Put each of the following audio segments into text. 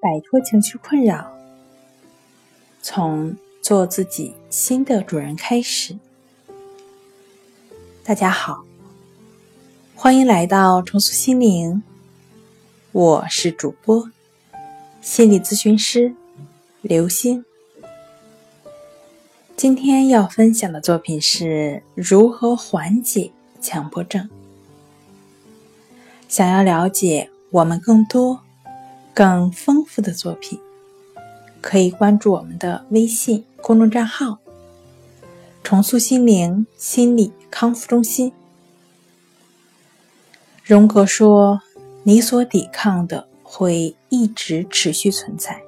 摆脱情绪困扰，从做自己新的主人开始。大家好，欢迎来到重塑心灵，我是主播心理咨询师刘星。今天要分享的作品是如何缓解强迫症。想要了解我们更多。更丰富的作品，可以关注我们的微信公众账号“重塑心灵心理康复中心”。荣格说：“你所抵抗的会一直持续存在。”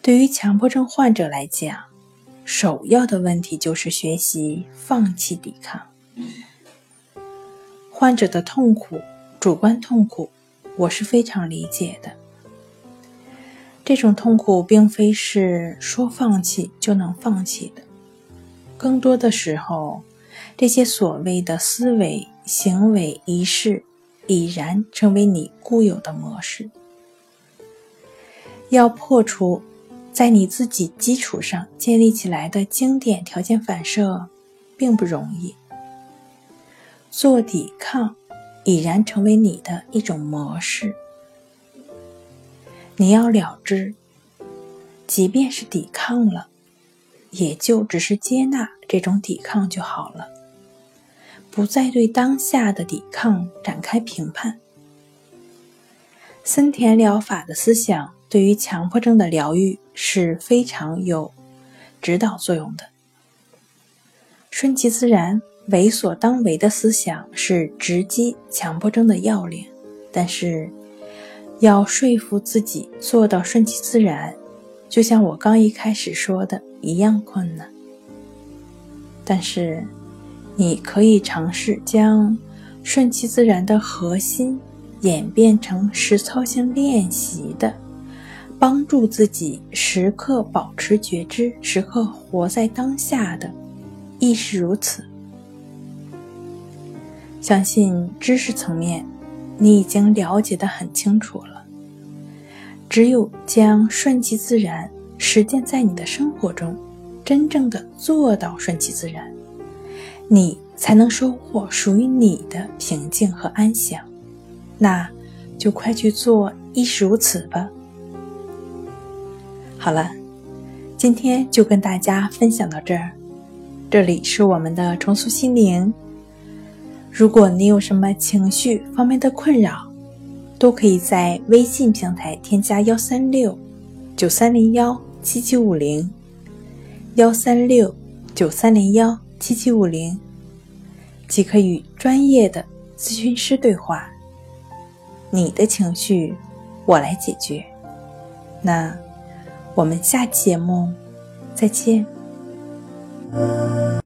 对于强迫症患者来讲，首要的问题就是学习放弃抵抗。患者的痛苦，主观痛苦。我是非常理解的，这种痛苦并非是说放弃就能放弃的，更多的时候，这些所谓的思维、行为、仪式已然成为你固有的模式。要破除在你自己基础上建立起来的经典条件反射，并不容易。做抵抗。已然成为你的一种模式，你要了之，即便是抵抗了，也就只是接纳这种抵抗就好了，不再对当下的抵抗展开评判。森田疗法的思想对于强迫症的疗愈是非常有指导作用的，顺其自然。为所当为的思想是直击强迫症的要领，但是要说服自己做到顺其自然，就像我刚一开始说的一样困难。但是你可以尝试将顺其自然的核心演变成实操性练习的，帮助自己时刻保持觉知、时刻活在当下的，亦是如此。相信知识层面，你已经了解的很清楚了。只有将顺其自然实践在你的生活中，真正的做到顺其自然，你才能收获属于你的平静和安详。那，就快去做，亦是如此吧。好了，今天就跟大家分享到这儿。这里是我们的重塑心灵。如果你有什么情绪方面的困扰，都可以在微信平台添加幺三六九三零幺七七五零，幺三六九三零幺七七五零，即可与专业的咨询师对话。你的情绪，我来解决。那我们下期节目再见。